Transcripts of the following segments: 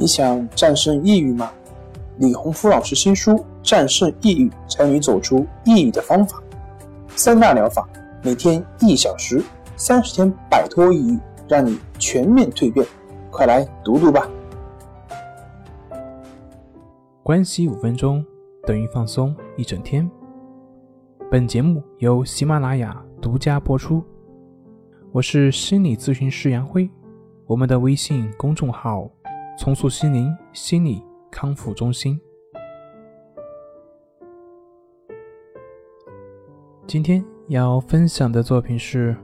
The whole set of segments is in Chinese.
你想战胜抑郁吗？李洪福老师新书《战胜抑郁，教你走出抑郁的方法》，三大疗法，每天一小时，三十天摆脱抑郁，让你全面蜕变。快来读读吧！关系五分钟等于放松一整天。本节目由喜马拉雅独家播出。我是心理咨询师杨辉，我们的微信公众号。重塑心灵心理康复中心。今天要分享的作品是：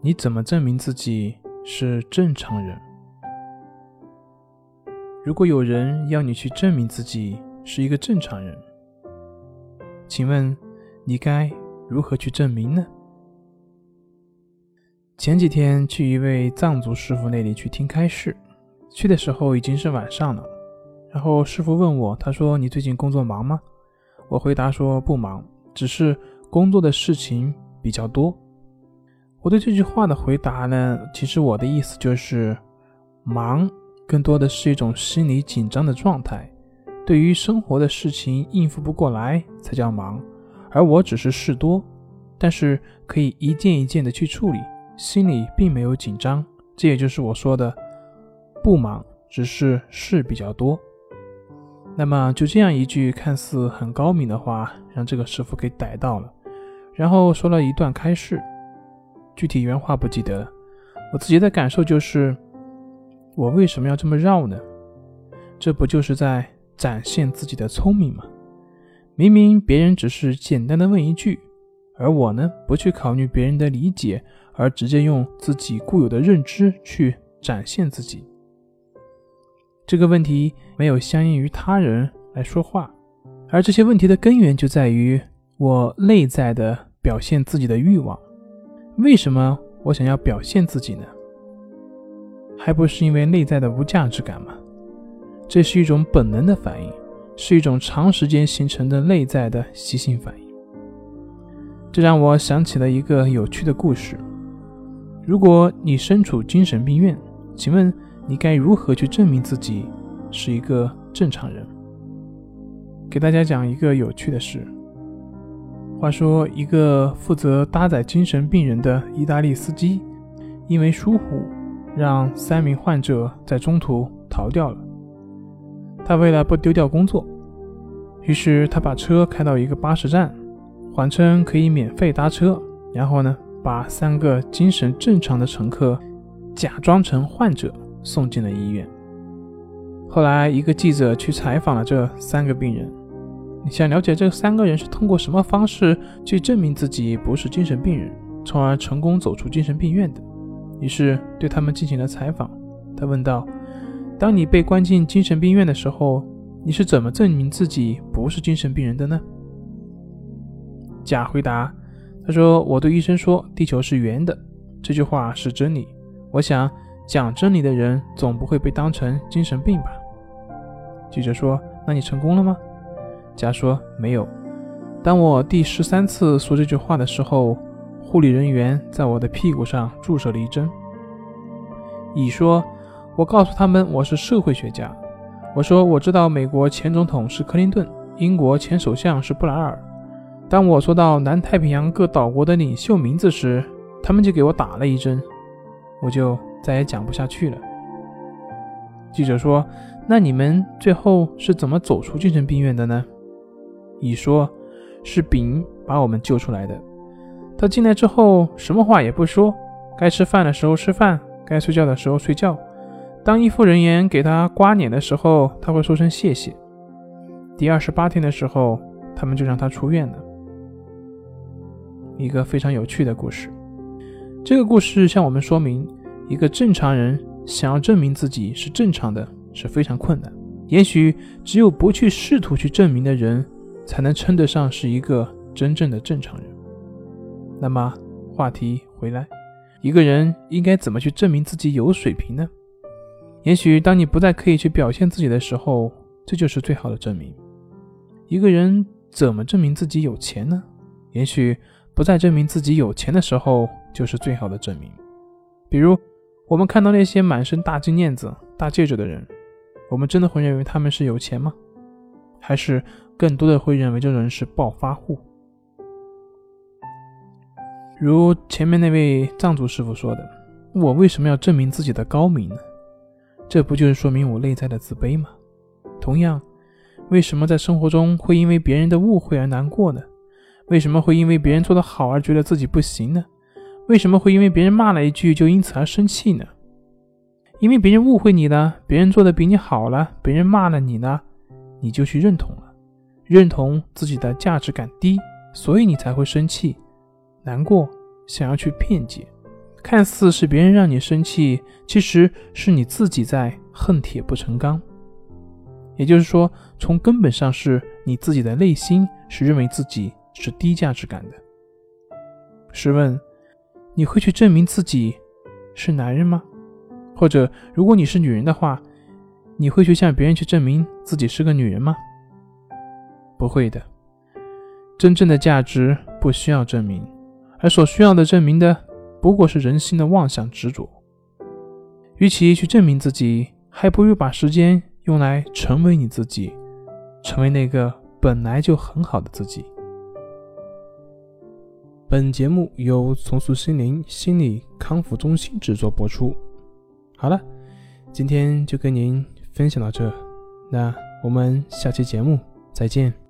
你怎么证明自己是正常人？如果有人要你去证明自己是一个正常人，请问你该如何去证明呢？前几天去一位藏族师傅那里去听开示。去的时候已经是晚上了，然后师傅问我，他说：“你最近工作忙吗？”我回答说：“不忙，只是工作的事情比较多。”我对这句话的回答呢，其实我的意思就是，忙更多的是一种心理紧张的状态，对于生活的事情应付不过来才叫忙，而我只是事多，但是可以一件一件的去处理，心里并没有紧张，这也就是我说的。不忙，只是事比较多。那么就这样一句看似很高明的话，让这个师傅给逮到了，然后说了一段开示，具体原话不记得了。我自己的感受就是，我为什么要这么绕呢？这不就是在展现自己的聪明吗？明明别人只是简单的问一句，而我呢，不去考虑别人的理解，而直接用自己固有的认知去展现自己。这个问题没有相应于他人来说话，而这些问题的根源就在于我内在的表现自己的欲望。为什么我想要表现自己呢？还不是因为内在的无价值感吗？这是一种本能的反应，是一种长时间形成的内在的习性反应。这让我想起了一个有趣的故事：如果你身处精神病院，请问？你该如何去证明自己是一个正常人？给大家讲一个有趣的事。话说，一个负责搭载精神病人的意大利司机，因为疏忽，让三名患者在中途逃掉了。他为了不丢掉工作，于是他把车开到一个巴士站，谎称可以免费搭车，然后呢，把三个精神正常的乘客假装成患者。送进了医院。后来，一个记者去采访了这三个病人，想了解这三个人是通过什么方式去证明自己不是精神病人，从而成功走出精神病院的。于是，对他们进行了采访。他问道：“当你被关进精神病院的时候，你是怎么证明自己不是精神病人的呢？”甲回答：“他说，我对医生说地球是圆的，这句话是真理。我想。”讲真理的人总不会被当成精神病吧？记者说：“那你成功了吗？”甲说：“没有。当我第十三次说这句话的时候，护理人员在我的屁股上注射了一针。”乙说：“我告诉他们我是社会学家。我说我知道美国前总统是克林顿，英国前首相是布莱尔。当我说到南太平洋各岛国的领袖名字时，他们就给我打了一针。我就。”再也讲不下去了。记者说：“那你们最后是怎么走出精神病院的呢？”乙说：“是丙把我们救出来的。他进来之后，什么话也不说，该吃饭的时候吃饭，该睡觉的时候睡觉。当医护人员给他刮脸的时候，他会说声谢谢。第二十八天的时候，他们就让他出院了。”一个非常有趣的故事。这个故事向我们说明。一个正常人想要证明自己是正常的，是非常困难。也许只有不去试图去证明的人，才能称得上是一个真正的正常人。那么话题回来，一个人应该怎么去证明自己有水平呢？也许当你不再可以去表现自己的时候，这就是最好的证明。一个人怎么证明自己有钱呢？也许不再证明自己有钱的时候，就是最好的证明。比如。我们看到那些满身大金链子、大戒指的人，我们真的会认为他们是有钱吗？还是更多的会认为这种人是暴发户？如前面那位藏族师傅说的：“我为什么要证明自己的高明呢？这不就是说明我内在的自卑吗？”同样，为什么在生活中会因为别人的误会而难过呢？为什么会因为别人做得好而觉得自己不行呢？为什么会因为别人骂了一句就因此而生气呢？因为别人误会你了，别人做的比你好了，别人骂了你呢，你就去认同了，认同自己的价值感低，所以你才会生气。难过，想要去辩解，看似是别人让你生气，其实是你自己在恨铁不成钢。也就是说，从根本上是你自己的内心是认为自己是低价值感的。试问，你会去证明自己是男人吗？或者，如果你是女人的话，你会去向别人去证明自己是个女人吗？不会的，真正的价值不需要证明。而所需要的证明的，不过是人心的妄想执着。与其去证明自己，还不如把时间用来成为你自己，成为那个本来就很好的自己。本节目由重塑心灵心理康复中心制作播出。好了，今天就跟您分享到这，那我们下期节目再见。